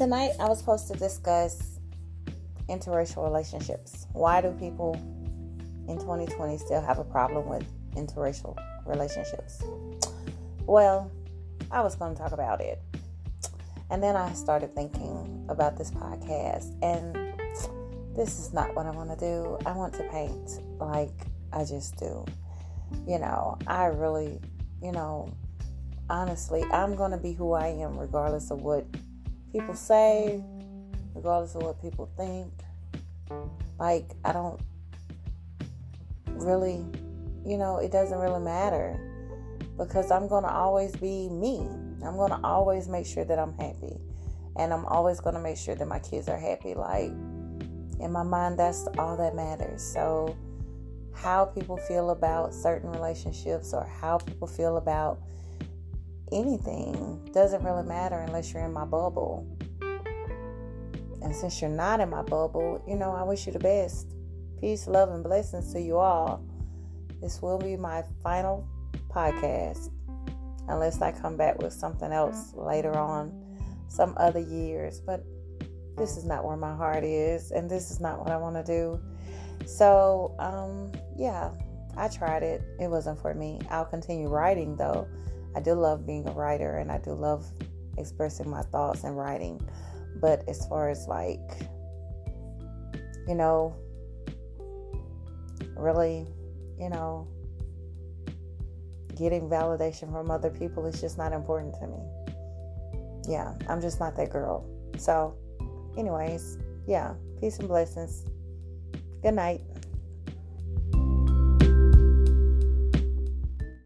tonight I was supposed to discuss interracial relationships. Why do people in 2020 still have a problem with interracial relationships? Well, I was going to talk about it. And then I started thinking about this podcast, and this is not what I want to do. I want to paint like I just do. You know, I really, you know, honestly, I'm going to be who I am regardless of what people say, regardless of what people think. Like, I don't really, you know, it doesn't really matter because I'm going to always be me. I'm going to always make sure that I'm happy. And I'm always going to make sure that my kids are happy. Like, in my mind, that's all that matters. So, how people feel about certain relationships or how people feel about anything doesn't really matter unless you're in my bubble. And since you're not in my bubble, you know, I wish you the best. Peace, love, and blessings to you all. This will be my final podcast, unless I come back with something else later on, some other years. But this is not where my heart is, and this is not what I want to do. So, um, yeah, I tried it. It wasn't for me. I'll continue writing though. I do love being a writer and I do love expressing my thoughts and writing. But as far as like, you know, really, you know, getting validation from other people is just not important to me. Yeah, I'm just not that girl. So, anyways, yeah, peace and blessings. Good night.